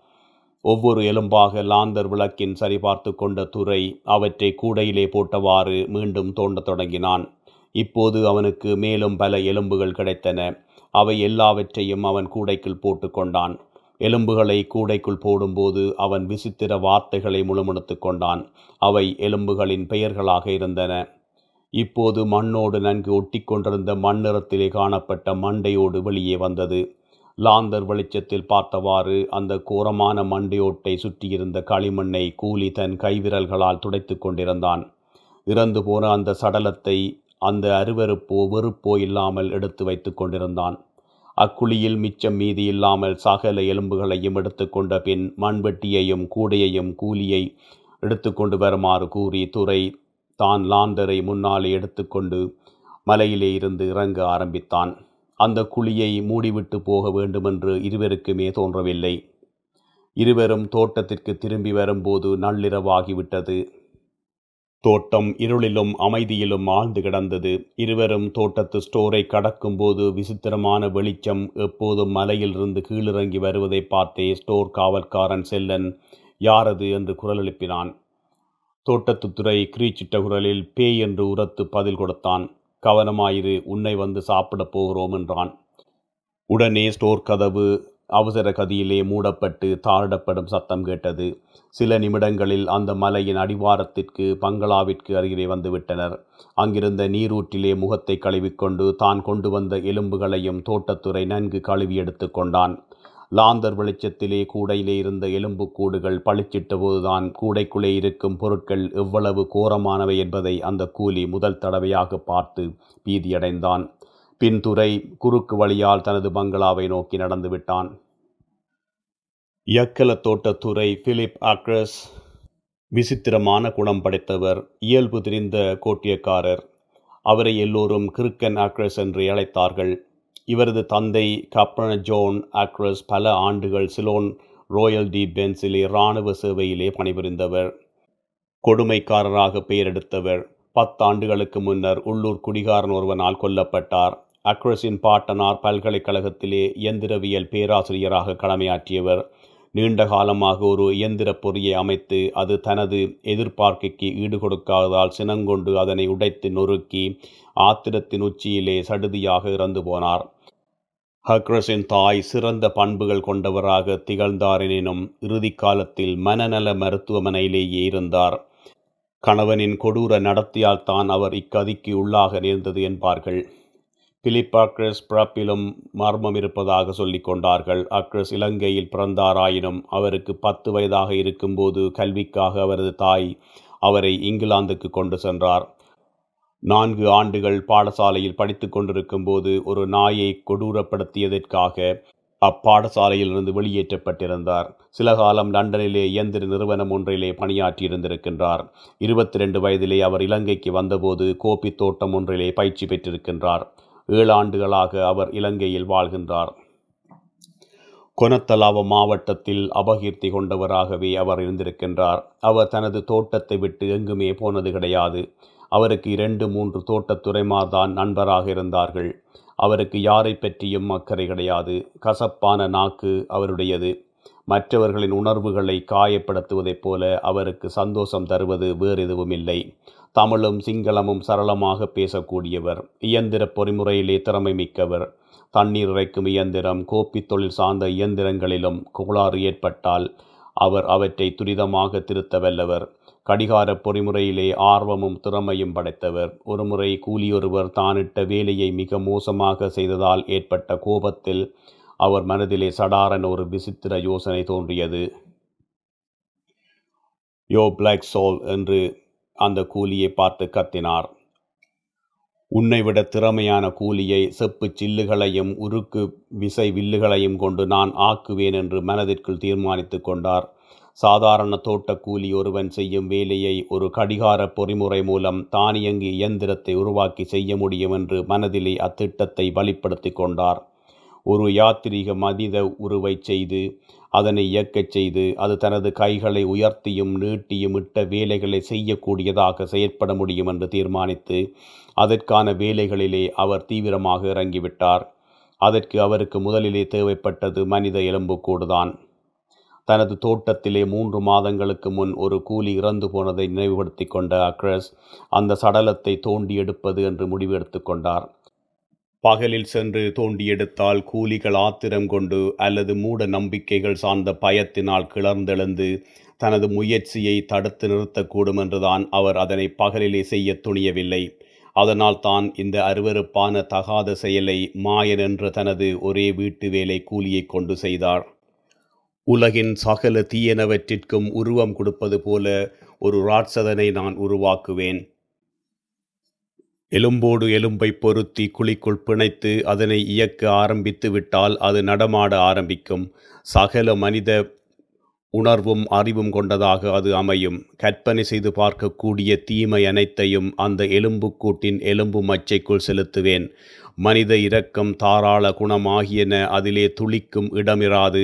ஒவ்வொரு எலும்பாக லாந்தர் விளக்கின் சரிபார்த்து கொண்ட துறை அவற்றை கூடையிலே போட்டவாறு மீண்டும் தோண்டத் தொடங்கினான். இப்போது அவனுக்கு மேலும் பல எலும்புகள் கிடைத்தன. அவை எல்லாவற்றையும் அவன் கூடைக்குள் போட்டுக்கொண்டான் எலும்புகளை கூடைக்குள் போடும்போது அவன் விசித்திர வார்த்தைகளை முழுமுணுத்துக் கொண்டான். அவை எலும்புகளின் பெயர்களாக இருந்தன. இப்போது மண்ணோடு நன்கு ஒட்டிக்கொண்டிருந்த மண்ணிறத்திலே காணப்பட்ட மண்டையோடு வெளியே வந்தது. லாந்தர் வெளிச்சத்தில் பார்த்தவாறு அந்த கோரமான மண்டையோட்டை சுற்றியிருந்த களிமண்ணை கூலி தன் கைவிரல்களால் துடைத்துக் கொண்டிருந்தான். இறந்து போன அந்த சடலத்தை அந்த அருவருப்போ வெறுப்போ இல்லாமல் எடுத்து வைத்து கொண்டிருந்தான். அக்குழியில் மிச்சம் மீதி இல்லாமல் சகல எலும்புகளையும் எடுத்துக்கொண்ட பின் மண்வெட்டியையும் கூடையையும் கூலியை எடுத்துக்கொண்டு வருமாறு கூறி துறை தான் லாந்தரை முன்னாலே எடுத்துக்கொண்டு மலையிலே இருந்து இறங்க ஆரம்பித்தான். அந்த குழியை மூடிவிட்டு போக வேண்டுமென்று இருவருக்குமே தோன்றவில்லை. இருவரும் தோட்டத்திற்கு திரும்பி வரும்போது நள்ளிரவாகிவிட்டது. தோட்டம் இருளிலும் அமைதியிலும் ஆழ்ந்து கிடந்தது. இருவரும் தோட்டத்து ஸ்டோரை கடக்கும்போது விசித்திரமான வெளிச்சம் எப்போதும் மலையிலிருந்து கீழிறங்கி வருவதை பார்த்தே ஸ்டோர் காவல்காரன் செல்லன் யாரது? என்று குரல் எழுப்பினான் தோட்டத்துத்துறை கிரீச்சிட்ட குரலில் பேய் என்று உரத்து பதில் கொடுத்தான். கவனமாயிரு உன்னை வந்து சாப்பிடப் போகிறோம் என்றான். உடனே ஸ்டோர் கதவு அவசர கதியிலே மூடப்பட்டு தாழிடப்படும் சத்தம் கேட்டது. சில நிமிடங்களில் அந்த மலையின் அடிவாரத்திற்கு பங்களாவிற்கு அருகிலே வந்துவிட்டனர். அங்கிருந்த நீரூற்றிலே முகத்தை கழுவிக்கொண்டு தான் கொண்டு வந்த எலும்புகளையும் தோட்டத்துறை நன்கு கழுவி எடுத்து கொண்டான். லாந்தர் வெளிச்சத்திலே கூடையிலே இருந்த எலும்புக்கூடுகள் பளிச்சிட்ட போதுதான் கூடைக்குள்ளே இருக்கும் பொருட்கள் எவ்வளவு கோரமானவை என்பதை அந்த கூலி முதல் தடவையாக பார்த்து பீதியடைந்தான். பின்துரை குறுக்கு வழியால் தனது பங்களாவை நோக்கி நடந்துவிட்டான் இயக்கல தோட்டத்துறை பிலிப் அக்ரஸ் விசித்திரமான குணம் படைத்தவர் இயல்பு தெரிந்த கோட்டியக்காரர். அவரை எல்லோரும் கிருக்கன் அக்ரஸ் என்று அழைத்தார்கள். இவரது தந்தை கப்பன ஜோன் ஆக்ரஸ் பல ஆண்டுகள் சிலோன் ரோயல் டி பென்ஸிலே இராணுவ சேவையிலே பணிபுரிந்தவர். கொடுமைக்காரராக பெயரெடுத்தவர். பத்தாண்டுகளுக்கு முன்னர் உள்ளூர் குடிகாரன் ஒருவனால் கொல்லப்பட்டார். அக்ரஸின் பாட்டனார் பல்கலைக்கழகத்திலே இயந்திரவியல் பேராசிரியராக கடமையாற்றியவர். நீண்ட காலமாக ஒரு இயந்திர பொறியை அமைத்து அது தனது எதிர்பார்க்கைக்கு ஈடுகொடுக்காததால் சினங்கொண்டு அதனை உடைத்து நொறுக்கி ஆத்திரத்தின் உச்சியிலே சடுதியாக இறந்து போனார். ஹக்ரஸின் தாய் சிறந்த பண்புகள் கொண்டவராக திகழ்ந்தாரெனினும் இறுதி காலத்தில் மனநல மருத்துவமனையிலேயே இருந்தார். கணவனின் கொடூர நடத்தியால் தான் அவர் இக்கதிக்கு உள்ளாக நேர்ந்தது என்பார்கள். பிலிப் அக்ரஸ் பிறப்பிலும் மர்மம் இருப்பதாக சொல்லிக் கொண்டார்கள். அக்ரஸ் இலங்கையில் பிறந்தாராயினும் அவருக்கு பத்து வயதாக இருக்கும்போது கல்விக்காக அவரது தாய் அவரை இங்கிலாந்துக்கு கொண்டு சென்றார். நான்கு ஆண்டுகள் பாடசாலையில் படித்து கொண்டிருக்கும் போது ஒரு நாயை கொடூரப்படுத்தியதற்காக அப்பாடசாலையிலிருந்து வெளியேற்றப்பட்டிருந்தார். சில காலம் லண்டனிலே இயந்திர நிறுவனம் ஒன்றிலே பணியாற்றியிருந்திருக்கின்றார். இருபத்தி ரெண்டு வயதிலே அவர் இலங்கைக்கு வந்தபோது கோப்பி தோட்டம் ஒன்றிலே பயிற்சி பெற்றிருக்கின்றார். ஏழு ஆண்டுகளாக அவர் இலங்கையில் வாழ்கின்றார். கொனத்தலாவ மாவட்டத்தில் அபகீர்த்தி கொண்டவராகவே அவர் இருந்திருக்கின்றார். அவர் தனது தோட்டத்தை விட்டு எங்குமே போனது கிடையாது. அவருக்கு இரண்டு மூன்று தோட்டத்துறைமார்தான் நண்பராக இருந்தார்கள். அவருக்கு யாரை பற்றியும் அக்கறை கிடையாது. கசப்பான நாக்கு அவருடையது. மற்றவர்களின் உணர்வுகளை காயப்படுத்துவதைப் போல அவருக்கு சந்தோஷம் தருவது வேறு எதுவும் இல்லை தமிழும் சிங்களமும் சரளமாக பேசக்கூடியவர். இயந்திர பொறிமுறையிலே திறமை மிக்கவர். தண்ணீர் இறைக்கும் இயந்திரம் கோப்பி தொழில் சார்ந்த இயந்திரங்களிலும் கோளாறு ஏற்பட்டால் அவர் அவற்றை துரிதமாக திருத்த வல்லவர். கடிகார பொறிமுறையிலே ஆர்வமும் திறமையும் படைத்தவர். ஒருமுறை கூலியொருவர் தானிட்ட வேலையை மிக மோசமாக செய்ததால் ஏற்பட்ட கோபத்தில் அவர் மனதிலே சடாரன் ஒரு விசித்திர யோசனை தோன்றியது. யோ பிளாக் சோல் என்று அந்த கூலியை பார்த்து கத்தினார். உன்னை விட திறமையான கூலியை செப்பு சில்லுகளையும் உருக்கு விசை வில்லுகளையும் கொண்டு நான் ஆக்குவேன் என்று மனதிற்குள் தீர்மானித்து கொண்டார். சாதாரண தோட்ட கூலி ஒருவன் செய்யும் வேலையை ஒரு கடிகார பொறிமுறை மூலம் தானியங்கி இயந்திரத்தை உருவாக்கி செய்ய முடியும் என்று மனதிலே அத்திட்டத்தை வழிப்படுத்தி கொண்டார். ஒரு யாத்திரிக மனித உருவை செய்து அதனை இயக்கச் செய்து அது தனது கைகளை உயர்த்தியும் நீட்டியும் இட்ட வேலைகளை செய்யக்கூடியதாக செயற்பட முடியும் என்று தீர்மானித்து அதற்கான வேலைகளிலே அவர் தீவிரமாக இறங்கிவிட்டார். அதற்கு அவருக்கு முதலிலே தேவைப்பட்டது மனித எலும்புக்கூடுதான். தனது தோட்டத்திலே மூன்று மாதங்களுக்கு முன் ஒரு கூலி இறந்து போனதை நினைவுபடுத்தி கொண்ட அக்ரஸ் அந்த சடலத்தை தோண்டி எடுப்பது என்று முடிவு எடுத்துக்கொண்டார் பகலில் சென்று தோண்டி எடுத்தால் கூலிகள் ஆத்திரம் கொண்டு அல்லது மூட நம்பிக்கைகள் சார்ந்த பயத்தினால் கிளர்ந்தெழுந்து தனது முயற்சியை தடுத்து நிறுத்தக்கூடும் என்றுதான் அவர் அதனை பகலிலே செய்ய துணியவில்லை. அதனால் தான் இந்த அருவருப்பான தகாத செயலை மாயன் என்ற தனது ஒரே வீட்டு வேலை கூலியை கொண்டு செய்தார். உலகின் சகல தீயனவற்றிற்கும் உருவம் கொடுப்பது போல ஒரு ராட்சதனை நான் உருவாக்குவேன். எலும்போடு எலும்பை பொருத்தி குழிக்குள் பிணைத்து அதனை இயக்க ஆரம்பித்து விட்டால் அது நடமாட ஆரம்பிக்கும். சகல மனித உணர்வும் அறிவும் கொண்டதாக அது அமையும். கற்பனை செய்து பார்க்கக்கூடிய தீமை அனைத்தையும் அந்த எலும்புக்கூட்டின் எலும்பு மச்சைக்குள் செலுத்துவேன். மனித இரக்கம் தாராள குணம் ஆகியன அதிலே துளிக்கும் இடமிராது.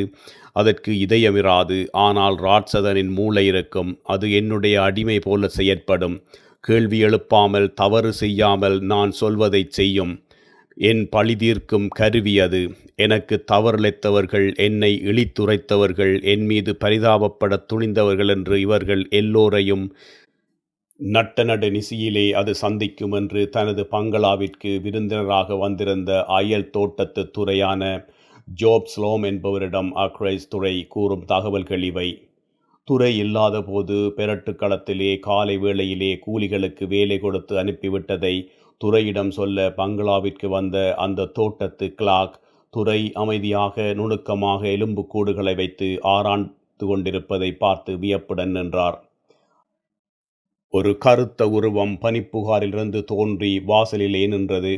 அதற்கு இதயமிராது ஆனால் ராட்சதனின் மூளை இருக்கும் அது என்னுடைய அடிமை போல செயற்படும். கேள்வி எழுப்பாமல் தவறு செய்யாமல் நான் சொல்வதைச் செய்யும். என் பழிதீர்க்கும் கருவி அது. எனக்கு தவறிழைத்தவர்கள் என்னை இழித்துரைத்தவர்கள் என் மீது பரிதாபப்பட துணிந்தவர்கள் என்று இவர்கள் எல்லோரையும் நட்ட நடு நிசியிலே அது சந்திக்கும் என்று தனது பங்களாவிற்கு விருந்தினராக வந்திருந்த அயல் தோட்டத்து துறையான ஜோப் ஸ்லோம் என்பவரிடம் அக்ரைஸ் துறை கூறும் தகவல்கள் இவை. துறை இல்லாத போது பெரட்டு களத்திலே காலை வேளையிலே கூலிகளுக்கு வேலை கொடுத்து அனுப்பிவிட்டதை துறையிடம் சொல்ல பங்களாவிற்கு வந்த அந்த தோட்டத்து கிளாக் துறை அமைதியாக நுணுக்கமாக எலும்புக்கூடுகளை வைத்து ஆராய்ந்து கொண்டிருப்பதை பார்த்து வியப்புடன் நின்றார். ஒரு கருத்த உருவம் பனிப்புகாரிலிருந்து தோன்றி வாசலிலே நின்றது.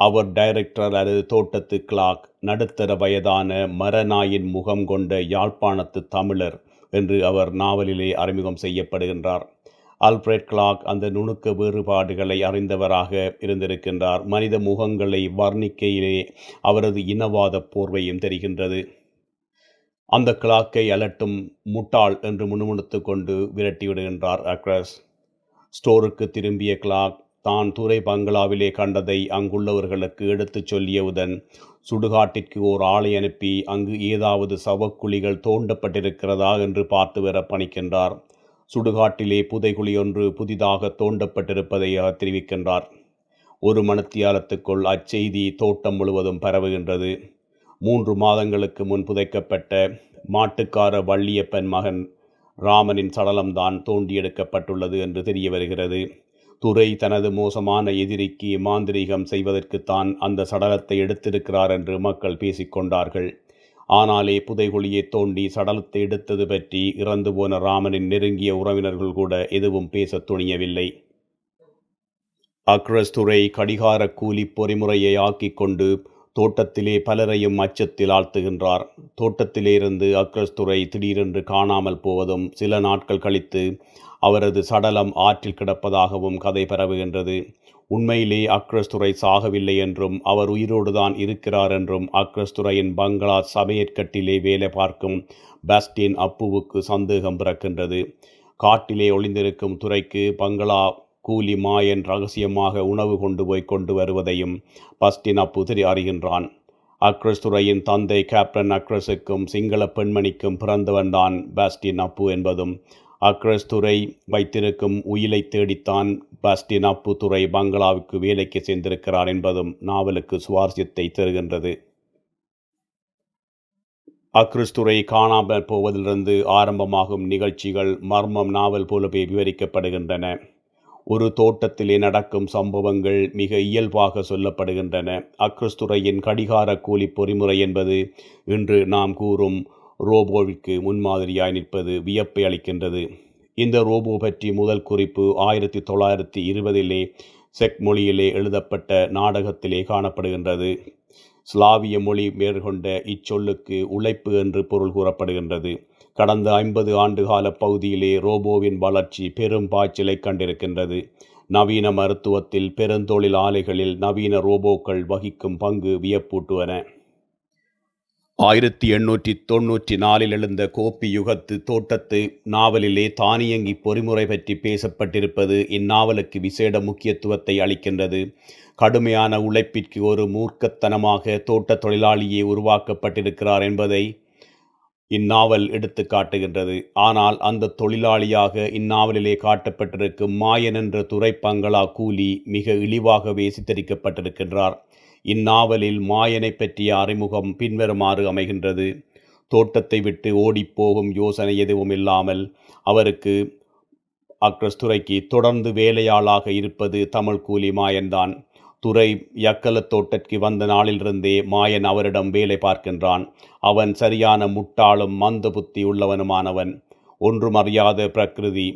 அவர் டைரக்டர் அல்லது தோட்டத்து கிளாக் நடுத்தர வயதான மரநாயின் முகம் கொண்ட யாழ்ப்பாணத்து தமிழர் என்று அவர் நாவலிலே அறிமுகம் செய்யப்படுகின்றார். ஆல்ஃபிரட் கிளாக் அந்த நுணுக்க வேறுபாடுகளை அறிந்தவராக இருந்திருக்கின்றார். மனித முகங்களை வர்ணிக்கையிலே அவரது இனவாத போர்வையும் தெரிகின்றது. அந்த கிளாக்கை அலட்டும் முட்டாள் என்று முணுமுணுத்து கொண்டு விரட்டிவிடுகின்றார் அக்ரஸ். ஸ்டோருக்கு திரும்பிய கிளாக் தான் துறை பங்களாவிலே கண்டதை அங்குள்ளவர்களுக்கு எடுத்துச் சொல்லியவுடன் சுடுகாட்டிற்கு ஓர் ஆளை அனுப்பி அங்கு ஏதாவது சவக்குழிகள் தோண்டப்பட்டிருக்கிறதா என்று பார்த்து வர பணிக்கின்றார். சுடுகாட்டிலே புதைகுழி ஒன்று புதிதாக தோண்டப்பட்டிருப்பதை அவர் தெரிவிக்கின்றார். ஒரு மணத்தியாலத்துக்குள் அச்செய்தி தோட்டம் முழுவதும் பரவுகின்றது. மூன்று மாதங்களுக்கு முன் புதைக்கப்பட்ட மாட்டுக்கார வள்ளியப்பன் மகன் ராமனின் சடலம்தான் தோண்டி எடுக்கப்பட்டுள்ளது என்று தெரிய வருகிறது. துரை தனது மோசமான எதிரிக்கு மாந்திரீகம் செய்வதற்குத்தான் அந்த சடலத்தை எடுத்திருக்கிறார் என்று மக்கள் பேசிக்கொண்டார்கள். ஆனாலே புதைகுழியை தோண்டி சடலத்தை எடுத்தது பற்றி இறந்து போன ராமனின் நெருங்கிய உறவினர்கள் கூட எதுவும் பேசத் துணியவில்லை. அக்ரஸ் துறை கடிகார கூலி பொறிமுறையை ஆக்கிக் கொண்டு தோட்டத்திலே பலரையும் அச்சத்தில் ஆழ்த்துகின்றார். தோட்டத்திலே இருந்து அக்ரஸ் துறை திடீரென்று காணாமல் போவதும் சில நாட்கள் கழித்து அவரது சடலம் ஆற்றில் கிடப்பதாகவும் கதை பரவுகின்றது. உண்மையிலே அக்ரஸ்துரை சாகவில்லை என்றும் அவர் உயிரோடுதான் இருக்கிறார் என்றும் அக்ரஸ்துரையின் பங்களா சமையற்கட்டிலே வேலை பார்க்கும் பாஸ்டின் அப்புவுக்கு சந்தேகம் பிறக்கின்றது. காட்டிலே ஒளிந்திருக்கும் துறைக்கு பங்களா கூலி மாயன் ரகசியமாக உணவு கொண்டு போய் கொண்டு வருவதையும் பஸ்டின் அப்பு தெரி அறிகின்றான் அக்ரஸ் துறையின் தந்தை கேப்டன் அக்ரஸுக்கும் சிங்கள பெண்மணிக்கும் பிறந்தவன்தான் பாஸ்டின் அப்பு என்பதும் அக்ரஸ்துறை வைத்திருக்கும் உயிலை தேடித்தான் பஸ்டினாப்பு துறை பங்களாவுக்கு வேலைக்கு சென்றிருக்கிறார் என்பதும் நாவலுக்கு சுவாரஸ்யத்தை தருகின்றது. அக்ரஸ்துரை காணாமல் போவதிலிருந்து ஆரம்பமாகும் நிகழ்ச்சிகள் மர்மம் நாவல் போலவே விவரிக்கப்படுகின்றன. ஒரு தோட்டத்திலே நடக்கும் சம்பவங்கள் மிக இயல்பாக சொல்லப்படுகின்றன. அக்ரஸ்துறையின் கடிகார கூலி பொறிமுறை என்பது இன்று நாம் கூறும் ரோபோவிற்கு முன்மாதிரியாய் நிற்பது வியப்பை அளிக்கின்றது. இந்த ரோபோ பற்றி முதல் குறிப்பு ஆயிரத்தி தொள்ளாயிரத்தி இருபதிலே செக் மொழியிலே எழுதப்பட்ட நாடகத்திலே காணப்படுகின்றது. ஸ்லாவிய மொழி மேற்கொண்ட இச்சொல்லுக்கு உழைப்பு என்று பொருள் கூறப்படுகின்றது. கடந்த ஐம்பது ஆண்டுகால பகுதியிலே ரோபோவின் வளர்ச்சி பெரும் பாய்ச்சலை கண்டிருக்கின்றது. நவீன மருத்துவத்தில் பெருந்தொழில் ஆலைகளில் நவீன ரோபோக்கள் வகிக்கும் பங்கு வியப்பூட்டுவன. ஆயிரத்தி எண்ணூற்றி தொன்னூற்றி நாலில் எழுந்த கோப்பி யுகத்து தோட்டத்து நாவலிலே தானியங்கி பொறிமுறை பற்றி பேசப்பட்டிருப்பது இந்நாவலுக்கு விசேட முக்கியத்துவத்தை அளிக்கின்றது. கடுமையான உழைப்பிற்கு ஒரு மூர்க்கத்தனமாக தோட்ட தொழிலாளியே உருவாக்கப்பட்டிருக்கிறார் என்பதை இந்நாவல் எடுத்து காட்டுகின்றது. ஆனால் அந்த தொழிலாளியாக இந்நாவலிலே காட்டப்பட்டிருக்கும் மாயன் என்ற துறைப்பங்களா கூலி மிக இழிவாகவே சித்தரிக்கப்பட்டிருக்கின்றார். இந்நாவலில் மாயனை பற்றிய அறிமுகம் பின்வருமாறு அமைகின்றது. தோட்டத்தை விட்டு ஓடிப்போகும் யோசனை எதுவும் இல்லாமல் அவருக்கு அக்ரஸ்துரைக்கு தொடர்ந்து வேலையாளாக இருப்பது தமிழ் கூலி மாயன்தான். துறை யக்கல தோட்டற்கு வந்த நாளிலிருந்தே மாயன் அவரிடம் வேலை பார்க்கின்றான். அவன் சரியான முட்டாளும் மந்த புத்தி உள்ளவனுமானவன். ஒன்றும் அறியாத பிரகிருதி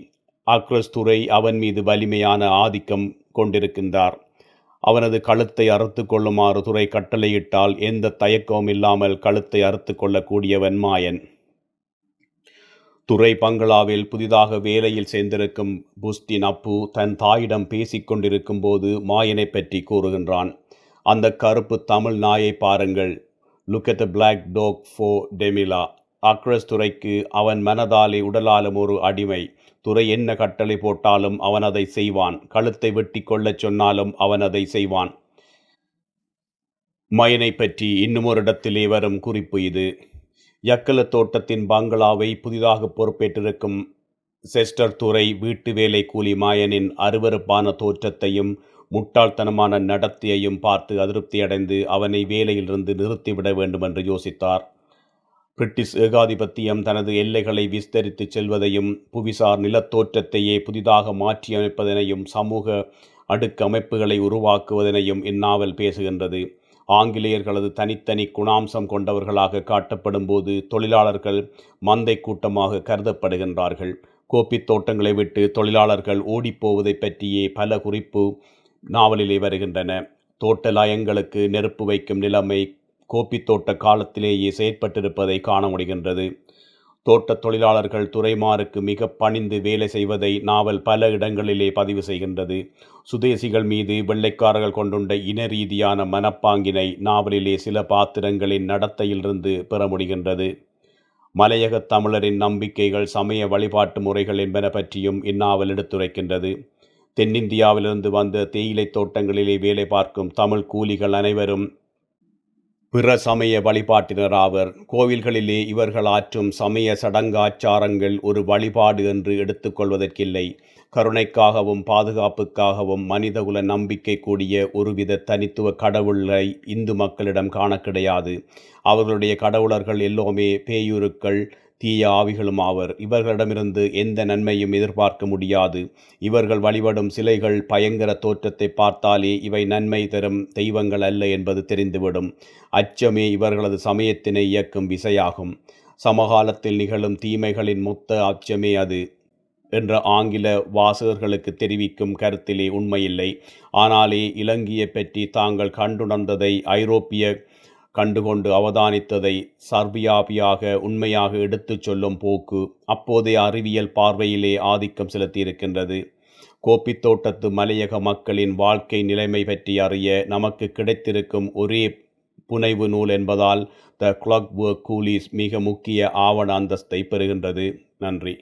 அக்ரஸ் துறை அவன் மீது வலிமையான ஆதிக்கம் கொண்டிருக்கின்றார். அவனது கழுத்தை அறுத்து கொள்ளுமாறு துறை கட்டளையிட்டால் எந்த தயக்கமும் இல்லாமல் கழுத்தை அறுத்து கொள்ளக்கூடியவன் மாயன் துறை பங்களாவில் புதிதாக வேலையில் சேர்ந்திருக்கும் புஸ்டின் அப்பு தன் தாயிடம் பேசிக் கொண்டிருக்கும் போது மாயனை பற்றி கூறுகின்றான். அந்த கருப்பு தமிழ் நாயை பாருங்கள். Look at the black dog ஃபோ டெமிலா அக்ரஸ் துறைக்கு அவன் மனதாலே உடலாலும் ஒரு அடிமை. துறை என்ன கட்டளை போட்டாலும் அவன் அதை செய்வான். கழுத்தை வெட்டி கொள்ளச் சொன்னாலும் அவன் அதை செய்வான். மயனை பற்றி இன்னும் ஒரு இடத்திலே வரும் குறிப்பு இது. யக்கல தோட்டத்தின் பங்களாவை புதிதாக பொறுப்பேற்றிருக்கும் செஸ்டர் துறை வீட்டு வேலை கூலி மாயனின் அருவருப்பான தோற்றத்தையும் முட்டாள்தனமான நடத்தையையும் பார்த்து அதிருப்தியடைந்து அவனை வேலையிலிருந்து நிறுத்திவிட வேண்டும் என்று யோசித்தார். பிரிட்டிஷ் ஏகாதிபத்தியம் தனது எல்லைகளை விஸ்தரித்து செல்வதையும் புவிசார் நிலத்தோற்றத்தையே புதிதாக மாற்றியமைப்பதனையும் சமூக அடுக்கு அமைப்புகளை உருவாக்குவதனையும் இந்நாவல் பேசுகின்றது. ஆங்கிலேயர்களது தனித்தனி குணாம்சம் கொண்டவர்களாக காட்டப்படும் போது தொழிலாளர்கள் மந்தை கூட்டமாக கருதப்படுகின்றார்கள். கோப்பித் தோட்டங்களை விட்டு தொழிலாளர்கள் ஓடிப்போவதை பற்றியே பல குறிப்பு நாவலிலே வருகின்றன. தோட்ட லயங்களுக்கு நெருப்பு வைக்கும் நிலைமை கோப்பித்தோட்ட காலத்திலேயே செயற்பட்டிருப்பதை காண முடிகின்றது. தோட்டத் தொழிலாளர்கள் துறைமாருக்கு மிக பணிந்து வேலை செய்வதை நாவல் பல இடங்களிலே பதிவு செய்கின்றது. சுதேசிகள் மீது வெள்ளைக்காரர்கள் கொண்டுள்ள இன ரீதியான மனப்பாங்கினை நாவலிலே சில பாத்திரங்களின் நடத்தையிலிருந்து பெற முடிகின்றது. மலையகத் தமிழரின் நம்பிக்கைகள் சமய வழிபாட்டு முறைகள் என்பன பற்றியும் இந்நாவல் எடுத்துரைக்கின்றது. தென்னிந்தியாவிலிருந்து வந்த தேயிலைத் தோட்டங்களிலே வேலை பார்க்கும் தமிழ் கூலிகள் அனைவரும் பிற சமய வழிபாட்டினர் ஆவர். கோவில்களிலே இவர்கள் ஆற்றும் சமய சடங்காச்சாரங்கள் ஒரு வழிபாடு என்று எடுத்துக்கொள்வதற்கில்லை கருணைக்காகவும் பாதுகாப்புக்காகவும் மனிதகுல நம்பிக்கை கூடிய ஒருவித தனித்துவ கடவுளை இந்து மக்களிடம் காண கிடையாது. அவர்களுடைய கடவுளர்கள் எல்லோருமே பேயுருக்கள் தீய ஆவிகளும் ஆவர். இவர்களிடமிருந்து எந்த நன்மையும் எதிர்பார்க்க முடியாது. இவர்கள் வழிபடும் சிலைகள் பயங்கர தோற்றத்தை பார்த்தாலே இவை நன்மை தரும் தெய்வங்கள் அல்ல என்பது தெரிந்துவிடும். அச்சமே இவர்களது சமயத்தினை இயக்கும் விசையாகும். சமகாலத்தில் நிகழும் தீமைகளின் மொத்த அச்சமே அது என்ற ஆங்கில வாசகர்களுக்கு தெரிவிக்கும் கருத்திலே உண்மையில்லை. ஆனாலே இலங்கையை பற்றி தாங்கள் கண்டுணர்ந்ததை ஐரோப்பிய கண்டுகொண்டு அவதானித்ததை சர்வியாபியாக உண்மையாக எடுத்துச் சொல்லும் போக்கு அப்போதைய அறிவியல் பார்வையிலே ஆதிக்கம் செலுத்தியிருக்கின்றது. கோப்பித்தோட்டத்து மலையக மக்களின் வாழ்க்கை நிலைமை பற்றி அறிய நமக்கு கிடைத்திருக்கும் ஒரே புனைவு நூல் என்பதால் த கிளாக் ஒர்க் கூலிஸ் மிக முக்கிய ஆவண அந்தஸ்தை பெறுகின்றது. நன்றி.